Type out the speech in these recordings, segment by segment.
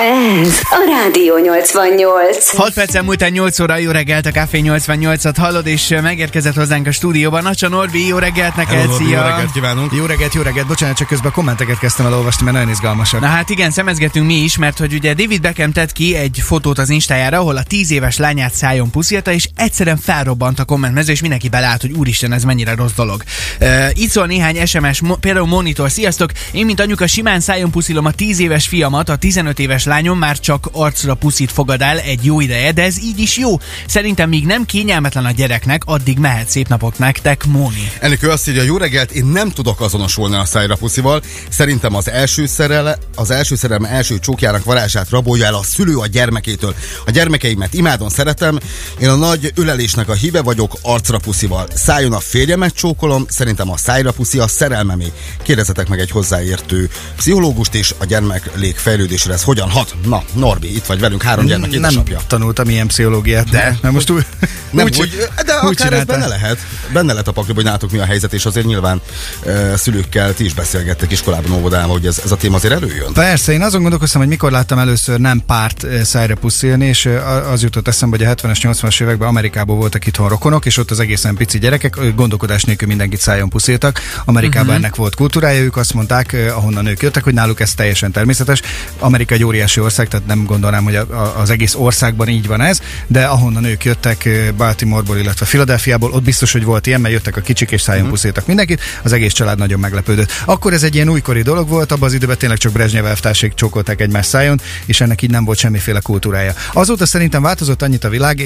Ez a Rádió 88. 6 percen múlt 8 óra, jó reggelt, a Café 88-at hallod, és megérkezett hozzánk a stúdióban. Nacsa Norbi, jó reggelt neked, Hello, Norbi, szia! jó reggelt kívánunk. Jó reggelt, jó reggelt, bocsánat, csak közben a kommenteket kezdtem el olvasni, mert nagyon izgalmasak. Na hát igen, szemezgetünk mi is, mert hogy ugye David Beckham tett ki egy fotót az Instájára, ahol a 10 éves lányát szájon puszilta, és egyszerűen felrobbant a kommentmező, és mindenki belállt, hogy úristen, ez mennyire rossz dolog. Uh, itt szól néhány SMS, mo- például Monitor, sziasztok! Én, mint anyuka, simán szájon puszilom a 10 éves fiamat, a 15 éves lányom már csak arcra puszit fogad egy jó ideje, de ez így is jó. Szerintem míg nem kényelmetlen a gyereknek, addig mehet szép napot nektek, Móni. Enikő azt írja, jó reggelt, én nem tudok azonosulni a szájra puszival. Szerintem az első szerele, az első szerelme első csókjának varázsát rabolja el a szülő a gyermekétől. A gyermekeimet imádon szeretem, én a nagy ölelésnek a híve vagyok arcra puszival. Szájon a férjemet csókolom, szerintem a szájra puszi a szerelmemé. Kérdezzetek meg egy hozzáértő pszichológust, és a gyermek fejlődésre ez hogyan hat? Na, Norbi, itt vagy velünk, három gyermek nem édesapja. tanultam ilyen pszichológiát, de mert most úgy, Nem úgy, úgy, de úgy akár ez benne lehet. Benne lehet a pakliba, hogy nálatok mi a helyzet, és azért nyilván e, szülőkkel ti is beszélgettek iskolában, óvodában, hogy ez, ez a téma azért előjön. Persze, én azon gondolkoztam, hogy mikor láttam először nem párt szájra puszilni, és az jutott eszembe, hogy a 70-es, 80-as években Amerikában voltak itthon rokonok, és ott az egészen pici gyerekek gondolkodás nélkül mindenkit szájon pusziltak. Amerikában uh-huh. ennek volt kultúrája, ők azt mondták, ahonnan ők jöttek, hogy náluk ez teljesen természetes. Amerika egy óriási ország, tehát nem gondolnám, hogy a, a, az egész országban így van ez, de ahonnan ők jöttek Baltimoreból, illetve Philadelphiából, ott biztos, hogy volt ilyen, mert jöttek a kicsik és szájon uh-huh. pusziltak mindenkit, az egész család nagyon meglepődött. Akkor ez egy ilyen újkori dolog volt, abban az időben tényleg csak Brezsnyev elvtársék csókolták egymás szájon, és ennek így nem volt semmiféle kultúrája. Azóta szerintem változott annyit a világ,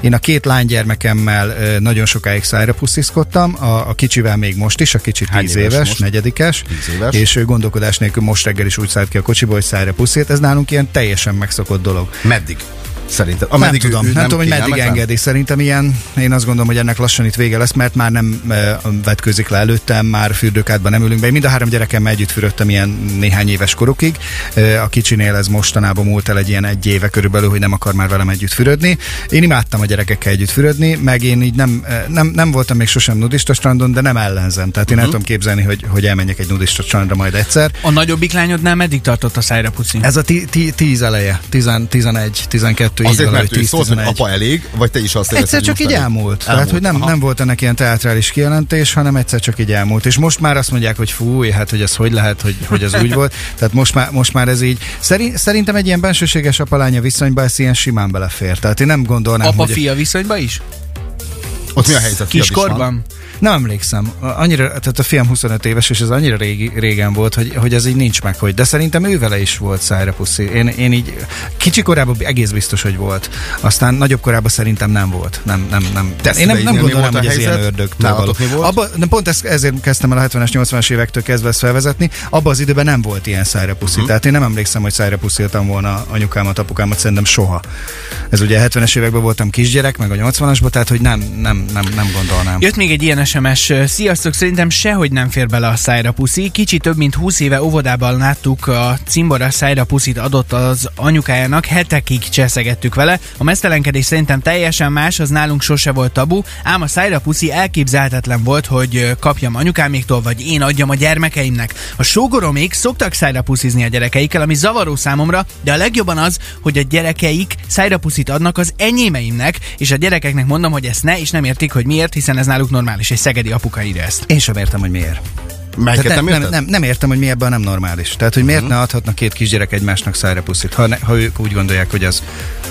én a két lánygyermekemmel nagyon sokáig szájra pusztiszkodtam, a, a kicsivel még most is, a kicsi 10 éves éves, most? negyedikes, Tíz éves. és ő gondolkodás nélkül most reggel is úgy szállt ki a kocsiból, hogy szájra puszít. Ez nálunk ilyen teljesen megszokott dolog. Meddig? Szerintem. Nem Ameddig tudom, ő, nem, tudom, hogy meddig engedi. Szerintem ilyen, én azt gondolom, hogy ennek lassan itt vége lesz, mert már nem e, vetkőzik le előttem, már fürdőkádban nem ülünk be. Én mind a három gyerekemmel együtt fürödtem ilyen néhány éves korukig. E, a kicsinél ez mostanában múlt el egy ilyen egy éve körülbelül, hogy nem akar már velem együtt fürödni. Én imádtam a gyerekekkel együtt fürödni, meg én így nem, e, nem, nem voltam még sosem nudista strandon, de nem ellenzem. Tehát én Mhm. uh-huh. el tudom képzelni, hogy, hogy elmenjek egy nudista strandra majd egyszer. A nagyobbik lányodnál meddig tartott a szájra puszi? Ez a tíz eleje, 10, 11, 12, így Azért, valahogy mert ő 10, szólt, hogy 11. apa elég, vagy te is azt Egyszer hogy csak így elég? elmúlt. Tehát, hogy nem, Aha. nem volt ennek ilyen teátrális kijelentés, hanem egyszer csak így elmúlt. És most már azt mondják, hogy fúj, hát hogy ez hogy lehet, hogy, hogy ez úgy volt. Tehát most már, most már ez így. Szerint, szerintem egy ilyen bensőséges apalánya viszonyba ez ilyen simán belefér. Tehát én nem gondolnám, hogy... Apa-fia viszonyban is? Ott mi a helyzet? Fiad is van? Kiskorban? Nem emlékszem. Annyira, tehát a fiam 25 éves, és ez annyira régi, régen volt, hogy, hogy ez így nincs meg, hogy. De szerintem ő vele is volt szájra puszi. Én, én így kicsi korában egész biztos, hogy volt. Aztán nagyobb korában szerintem nem volt. Nem, nem, nem. Te én nem, nem gondolom, hogy ez ilyen ördögtől való. Nálatok mi volt? Abba, de pont ezt, ezért kezdtem el a 70-es, 80-as évektől kezdve ezt felvezetni. Abban az időben nem volt ilyen szájra puszi. Uh-huh. Tehát én nem emlékszem, hogy szájra pusziltam volna anyukámat, apukámat, szerintem soha. Ez ugye a 70-es években voltam kisgyerek, meg a 80-asban, tehát hogy nem, nem, nem, nem gondolnám. Jött még egy ilyen SMS. Sziasztok, szerintem sehogy nem fér bele a szájra puszi. Kicsi több mint 20 éve óvodában láttuk a cimbora szájra puszit adott az anyukájának, hetekig cseszegettük vele. A mesztelenkedés szerintem teljesen más, az nálunk sose volt tabu, ám a szájra puszi elképzelhetetlen volt, hogy kapjam anyukáméktól, vagy én adjam a gyermekeimnek. A sógoromék szoktak szájra puszizni a gyerekeikkel, ami zavaró számomra, de a legjobban az, hogy a gyerekeik szájra puszit adnak az enyémeimnek, és a gyerekeknek mondom, hogy ezt ne, és nem értik, hogy miért, hiszen ez náluk normális. Egy szegedi apuka írja ezt. Én sem értem, hogy miért. Melyiket nem nem, nem, nem, értem, hogy mi ebben nem normális. Tehát, hogy miért uh-huh. ne adhatnak két kisgyerek egymásnak szájra puszit, ha, ne, ha ők úgy gondolják, hogy az,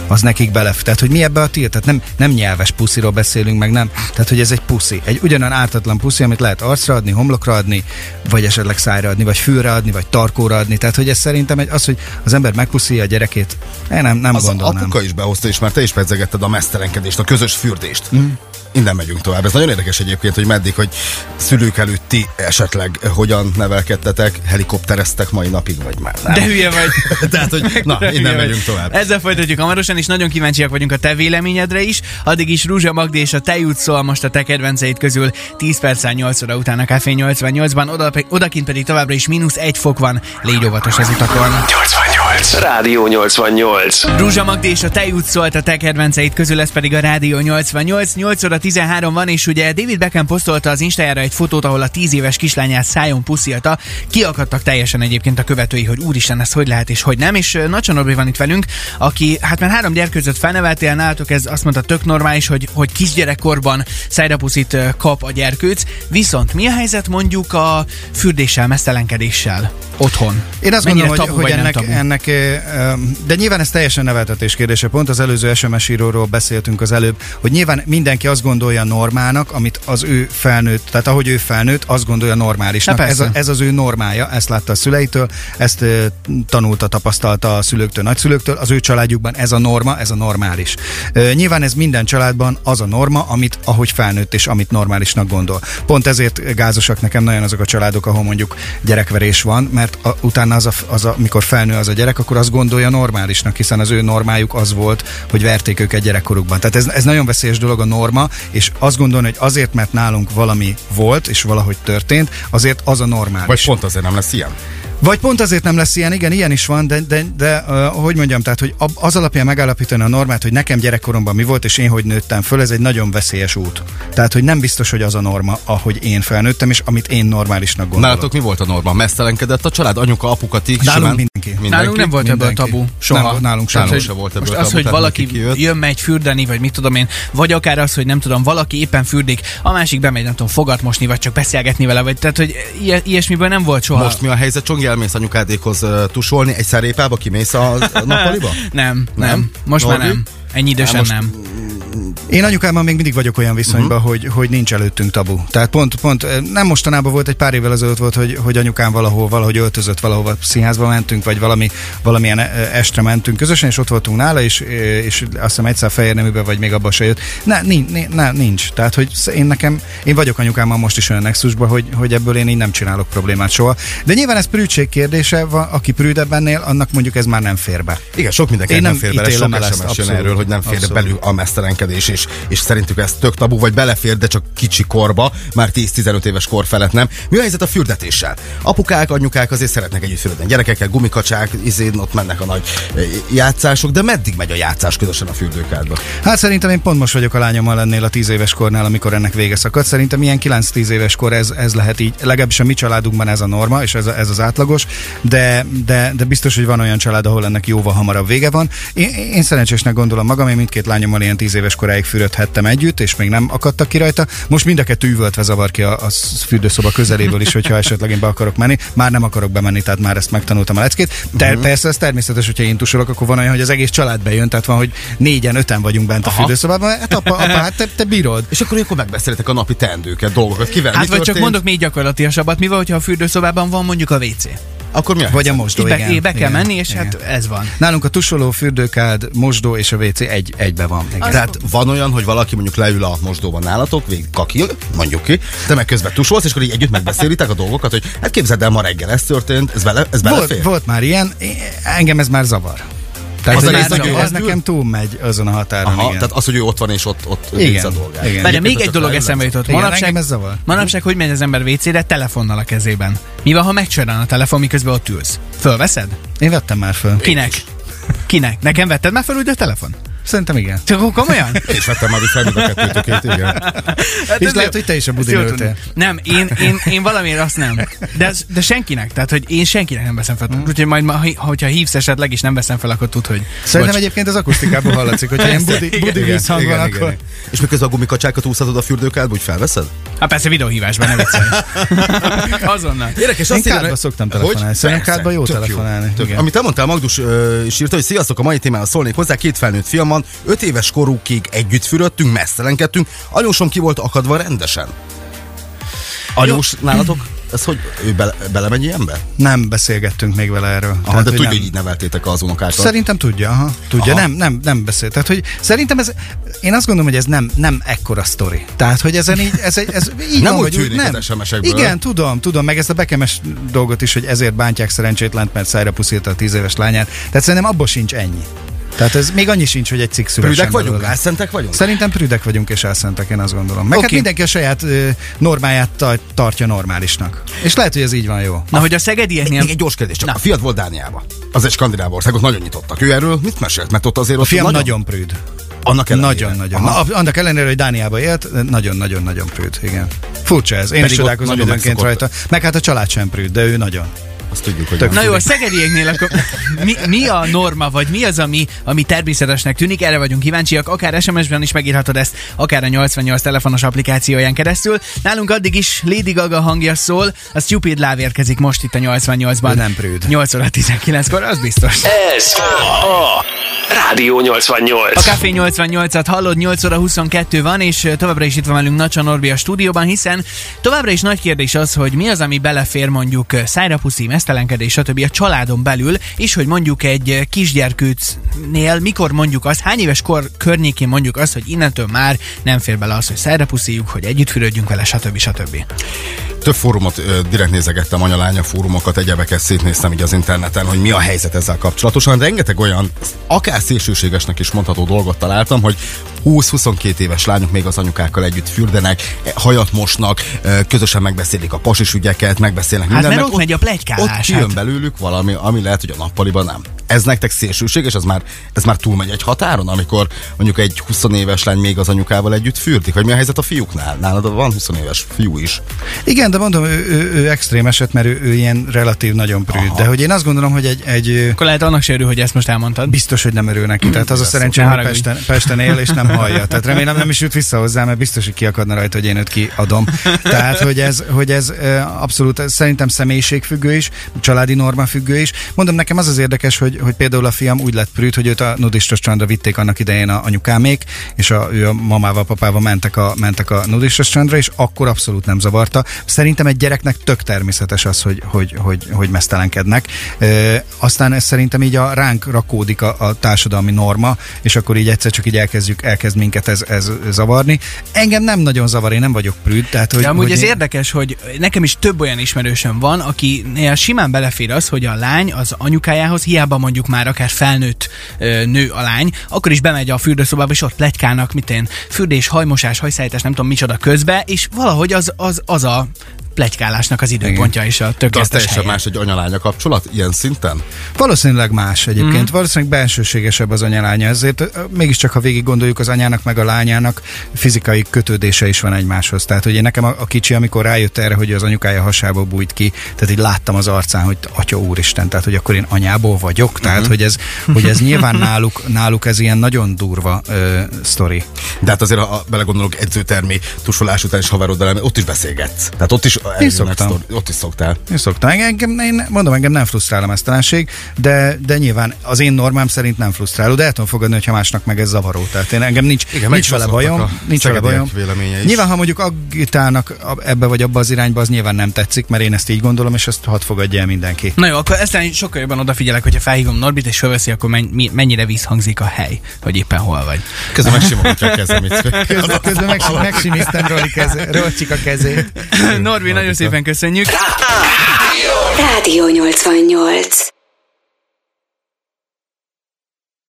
az nekik belef. Tehát, hogy mi ebbe a tilt? Tehát nem, nem nyelves pusziról beszélünk, meg nem. Tehát, hogy ez egy puszi. Egy ugyanan ártatlan puszi, amit lehet arcra adni, homlokra adni, vagy esetleg szájra adni, vagy fülre adni, vagy tarkóra adni. Tehát, hogy ez szerintem egy, az, hogy az ember megpuszilja a gyerekét, én nem, nem Az gondolnám. apuka is behozta, és már te is pedzegetted a mesztelenkedést, a közös fürdést. Mm. Innen megyünk tovább. Ez nagyon érdekes egyébként, hogy meddig, hogy szülők előtt ti esetleg hogyan nevelkedtetek, helikoptereztek mai napig, vagy már nem. De hülye vagy. Tehát, hogy na, innen megyünk vagy. tovább. Ezzel folytatjuk hamarosan, és nagyon kíváncsiak vagyunk a te véleményedre is. Addig is Rúzsa Magdi és a te jut szól most a te kedvenceid közül 10 perccel 8 óra után a Café 88-ban, oda, odakint pedig továbbra is mínusz egy fok van. Légy óvatos az utakon. 88. 88. Rádió 88. Rúzsa Magdi és a Tejút szólt a te kedvenceit közül, ez pedig a Rádió 88. 8 óra 13 van, és ugye David Beckham posztolta az Instájára egy fotót, ahol a 10 éves kislányát szájon puszilta. Kiakadtak teljesen egyébként a követői, hogy úristen, ez hogy lehet és hogy nem. És Nacsa Norbi van itt velünk, aki hát már három gyerkőzött felneveltél, nálatok ez azt mondta tök normális, hogy, hogy kisgyerekkorban szájrapuszit kap a gyerkőc. Viszont mi a helyzet mondjuk a fürdéssel, mesztelenkedéssel otthon? Én azt Mennyire gondolom, hogy, tabu hogy ennek, ennek, de nyilván ez teljesen neveltetés kérdése. Pont az előző SMS íróról beszéltünk az előbb, hogy nyilván mindenki azt gondolja normának, amit az ő felnőtt, tehát ahogy ő felnőtt, azt gondolja normálisnak. Ez, a, ez az ő normája, ezt látta a szüleitől, ezt tanulta, tapasztalta a szülőktől, nagyszülőktől, az ő családjukban ez a norma, ez a normális. Nyilván ez minden családban az a norma, amit ahogy felnőtt és amit normálisnak gondol. Pont ezért gázosak nekem nagyon azok a családok, ahol mondjuk gyerekverés van, mert a, utána az a, az a, mikor felnő az a gyerek, akkor azt gondolja normálisnak, hiszen az ő normájuk az volt, hogy verték őket gyerekkorukban. Tehát ez, ez nagyon veszélyes dolog a norma, és azt gondolni, hogy azért, mert nálunk valami volt, és valahogy történt, azért az a normális. Vagy pont azért nem lesz ilyen. Vagy pont azért nem lesz ilyen, igen, ilyen is van, de, de, de uh, hogy mondjam, tehát, hogy az alapján megállapítani a normát, hogy nekem gyerekkoromban mi volt, és én hogy nőttem föl, ez egy nagyon veszélyes út. Tehát, hogy nem biztos, hogy az a norma, ahogy én felnőttem, és amit én normálisnak gondolok. Nálatok mi volt a norma? Mesztelenkedett a család? Anyuka, apuka, ti? Nálunk simán? mindenki. mindenki? Nálunk nem volt ebből Mindenki. tabu. Nem Soha. volt nálunk sem. Nálunk hogy se volt ebből Most tabu, az, hogy valaki jön, megy fürdeni, vagy mit tudom én, vagy akár az, hogy nem tudom, valaki éppen fürdik, a másik bemegy, nem tudom, fogat mosni, vagy csak beszélgetni vele, vagy tehát, hogy ilyes, ilyesmiből nem volt soha. Most mi a helyzet? Csongi elmész anyukádékhoz tusolni, egy szerépába kimész a nappaliba? Nem, nem, Nem? Most már Norbi? nem. Ennyi idősen most- nem. Én anyukámmal még mindig vagyok olyan viszonyban, uh-huh. hogy, hogy nincs előttünk tabu. Tehát pont, pont eh, nem mostanában volt, egy pár évvel ezelőtt volt, hogy, hogy anyukám valahol, valahogy öltözött, valahova színházba mentünk, vagy valami, valamilyen eh, estre mentünk közösen, és ott voltunk nála, és, eh, és azt hiszem egyszer fehér neműbe, vagy még abba se jött. Ne, nincs, ne, nincs. Tehát, hogy én nekem, én vagyok anyukámmal most is olyan nexusban, hogy, hogy ebből én így nem csinálok problémát soha. De nyilván ez prűdség kérdése, van, aki prűdebb ennél, annak mondjuk ez már nem fér be. Igen, sok mindenki nem, nem fér bele, sok ítélem el ezt, SMS jön abszolút. erről, hogy nem fér Abszolút. belül a mesztelenkedés, és, és szerintük ez tök tabu, vagy belefér, de csak kicsi korba, már 10-15 éves kor felett nem. Mi a helyzet a fürdetéssel? Apukák, anyukák azért szeretnek együtt fürdeni. Gyerekekkel, gumikacsák, izén ott mennek a nagy eh, játszások, de meddig megy a játszás közösen a fürdőkádba? Hát szerintem én pont most vagyok a lányommal ennél a 10 éves kornál, amikor ennek vége szakadt. Szerintem ilyen 9-10 éves kor ez, ez lehet így. Legalábbis a mi családunkban ez a norma, és ez, a, ez az átlagos, de, de, de biztos, hogy van olyan család, ahol ennek jóval hamarabb vége van. Én, én szerencsésnek gondolom magam, én mindkét lányommal ilyen 10 éves koráig fürödhettem együtt, és még nem akadtak ki rajta. Most mind a kettő üvöltve zavar ki a, a fürdőszoba közeléből is, hogyha esetleg én be akarok menni. Már nem akarok bemenni, tehát már ezt megtanultam a leckét. De uh-huh. persze ez természetes, hogyha én tusolok, akkor van olyan, hogy az egész család bejön, tehát van, hogy négyen, öten vagyunk bent a Aha. fürdőszobában. Hát apa, apa hát te, te bírod. És akkor akkor megbeszéltek a napi teendőket, dolgokat, kivel Hát vagy csak történt? mondok még gyakorlatilasabbat, mi van, hogyha a fürdőszobában van mondjuk a WC? Akkor mi a Vagy a mosdó, Így be, igen. be kell igen, menni, és igen. hát ez van. Nálunk a tusoló, fürdőkád, mosdó és a WC egy, egybe van. Igen. Tehát van olyan, hogy valaki mondjuk leül a mosdóban nálatok, végig kakil, mondjuk ki, te meg közben tusolsz, és akkor így együtt megbeszélitek a dolgokat, hogy hát képzeld el, ma reggel ez történt, ez, bele, ez belefér? volt, volt már ilyen, engem ez már zavar. Tehát Az ez, a ez, rész, hogy ő ez ott ül? nekem túl megy azon a határon. Aha, igen. tehát az, hogy ő ott van és ott, ott Igen, a dolgát. igen. Várj, még egy dolog eszembe jutott. Manapság, engem ez zavar. manapság hogy megy az ember WC-re? Telefonnal a kezében. Mi van, ha megcsörren a telefon, miközben ott ülsz? Fölveszed? Én vettem már föl. Kinek? Kinek? Nekem vetted már fel úgy a telefon? Szerintem igen. Csak komolyan? Én is vettem már fel mind a kettőtökét, igen. Hát És lehet, hogy te is a budin. Nem, én, én, én valamiért azt nem. De, de senkinek. Tehát, hogy én senkinek nem veszem fel. Úgyhogy majd, ma, ha- hogyha hívsz esetleg is nem veszem fel, akkor tud, hogy... Szerintem Bocs. egyébként az akusztikából hallatszik, hogyha ilyen budi, budi Igen, visszhang igen, van, igen, akkor... igen. És miközben a gumikacsákat úszhatod a fürdőkádba, úgy felveszed? Hát persze videóhívásban, ne viccelj. Azonnal. Érdekes, Én kádba szoktam telefonálni. Szerintem kádba jó telefonálni. Igen. Amit te mondtál, Magdus ö, is írta, hogy sziasztok, a mai témához szólnék hozzá, két felnőtt fiam van, öt éves korúkig együtt fürödtünk, messzelenkedtünk, anyósom ki volt akadva rendesen. Anyós nálatok? Ez hogy ő bele, belemegy ilyenbe? Nem beszélgettünk még vele erről. Aha, Tehát, de tudja, nem. hogy így neveltétek az unokákat. Szerintem tudja, aha. Tudja, Aha. nem, nem, nem beszél. Tehát, hogy szerintem ez, én azt gondolom, hogy ez nem, nem ekkora sztori. Tehát, hogy ezen így, ez, ez így Nem van, úgy hogy tűnik az. Igen, tudom, tudom, meg ezt a bekemes dolgot is, hogy ezért bántják szerencsétlent, mert szájra puszítta a tíz éves lányát. Tehát szerintem abból sincs ennyi. Tehát ez még annyi sincs, hogy egy cikk szülessen Prüdek vagyunk? belőle. Elszentek vagyunk? Szerintem prüdek vagyunk és elszentek, én azt gondolom. Meg okay. hát mindenki a saját ö, normáját ta- tartja normálisnak. És lehet, hogy ez így van jó. Na, hogy a szegedieknél... Még egy gyors kérdés, csak Na. a fiat volt Dániába. Az egy skandináv ország, ott nagyon nyitottak. Ő erről mit mesélt? Mert ott azért A ott fiam nagyon, nagyon prűd. Annak ellenére. Nagyon-nagyon. Aha. Na, annak ellenére, hogy Dániába élt, nagyon-nagyon-nagyon prűd, igen. Furcsa ez. Én Pedig is csodálkozom nagyon időnként rajta. Meg hát a család sem prűd, de ő nagyon. Tudjuk, hogy Tök Na jó, a szegedieknél akkor mi, mi a norma, vagy mi az, ami, ami természetesnek tűnik? Erre vagyunk kíváncsiak, akár SMS-ben is megírhatod ezt, akár a 88 telefonos applikációján keresztül. Nálunk addig is Lady Gaga hangja szól, a Stupid Love érkezik most itt a 88-ban. Ő nem prűd. 8 óra 19-kor, az biztos. Ez a Rádió 88. A Café 88-at hallod, 8 óra 22 van, és továbbra is itt van velünk Nacsa Norbi a stúdióban, hiszen továbbra is nagy kérdés az, hogy mi az, ami belefér mondjuk szájrapuszi, mesztelenkedés, stb. a családon belül, és hogy mondjuk egy kisgyerkőcnél mikor mondjuk azt, hány éves kor környékén mondjuk azt, hogy innentől már nem fér bele az, hogy szájrapuszijuk, hogy együtt fürödjünk vele, stb. stb. Több fórumot ö, direkt nézegettem, anyalánya fórumokat, egyebeket szétnéztem így az interneten, hogy mi a helyzet ezzel kapcsolatosan. Rengeteg olyan, akár szélsőségesnek is mondható dolgot találtam, hogy 20-22 éves lányok még az anyukákkal együtt fürdenek, eh, hajat mosnak, közösen megbeszélik a pasis ügyeket, megbeszélnek Hát mindent. mert ott megy a plegykálás, Ott kijön hát. belőlük valami, ami lehet, hogy a nappaliban nem. Ez nektek szélsőséges, ez már, ez már túlmegy egy határon, amikor mondjuk egy 20 éves lány még az anyukával együtt fürdik? Vagy mi a helyzet a fiúknál? Nálad van 20 éves fiú is. Igen, de mondom, ő, ő, ő extrém eset, mert ő, ő ilyen relatív nagyon prűd. Aha. De hogy én azt gondolom, hogy egy, egy Akkor lehet annak se örül, hogy ezt most elmondtad. biztos, hogy nem örül neki. Tehát az a szerencsé, hogy. Pesten, Pesten él és nem hallja. Tehát remélem nem is jut vissza hozzá, mert biztos, hogy kiakadna rajta, hogy én őt kiadom. Tehát, hogy ez, hogy ez abszolút szerintem személyiségfüggő is, családi norma függő is. Mondom, nekem az az érdekes, hogy, hogy például a fiam úgy lett prűd, hogy őt a nudista strandra vitték annak idején a anyukámék, és a, ő a mamával, papával mentek a, mentek a nudista strandra, és akkor abszolút nem zavarta. Szerintem egy gyereknek tök természetes az, hogy, hogy, hogy, hogy mesztelenkednek. E, aztán ez szerintem így a ránk rakódik a, a társadalmi norma, és akkor így egyszer csak így elkezdjük, elkezd minket ez, ez zavarni. Engem nem nagyon zavar, én nem vagyok prűd. Tehát, hogy, De amúgy hogy ez én- érdekes, hogy nekem is több olyan ismerősöm van, akinél simán belefér az, hogy a lány az anyukájához, hiába mondjuk már akár felnőtt nő a lány, akkor is bemegy a fürdőszobába, és ott pletykálnak, mit én, fürdés, hajmosás, hajszállítás, nem tudom micsoda közbe, és valahogy az, az, az a pletykálásnak az időpontja és a De az tökéletes teljesen helye. más egy anyalánya kapcsolat, ilyen szinten? Valószínűleg más egyébként. Mm. Valószínűleg bensőségesebb az anyalánya. Ezért mégiscsak, ha végig gondoljuk, az anyának meg a lányának fizikai kötődése is van egymáshoz. Tehát, hogy én nekem a, a kicsi, amikor rájött erre, hogy az anyukája hasába bújt ki, tehát így láttam az arcán, hogy atya úristen, tehát, hogy akkor én anyából vagyok. Tehát, Mhm. hogy, ez, hogy ez nyilván náluk, náluk ez ilyen nagyon durva ö, sztori. De hát azért, ha belegondolok, edzőtermi tusolás után is haveroddal ott is beszélgetsz. Tehát ott is, eljönnek szoktam. sztori- ott is szoktál. Én szoktam. Engem, én mondom, engem nem frusztrál a mesztelenség, de, de nyilván az én normám szerint nem frusztráló, de el tudom fogadni, hogyha másnak meg ez zavaró. Tehát én engem nincs, Igen, nincs vele bajom, a nincs vele bajom. véleménye is. Nyilván, ha mondjuk agitálnak ebbe vagy abba az irányba, az nyilván nem tetszik, mert én ezt így gondolom, és ezt hadd fogadja el mindenki. Na jó, akkor eztán sokkal jobban odafigyelek, hogyha felhívom Norbit és fölveszi, akkor menny- mennyire visszhangzik a hely, hogy éppen hol vagy. Közben megsimogatja a kezem. Közben, közben meg, megsimiztem Roli keze, Rolcsik a kezét. Norbi, nagyon szépen köszönjük. Rádió 88.